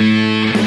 Música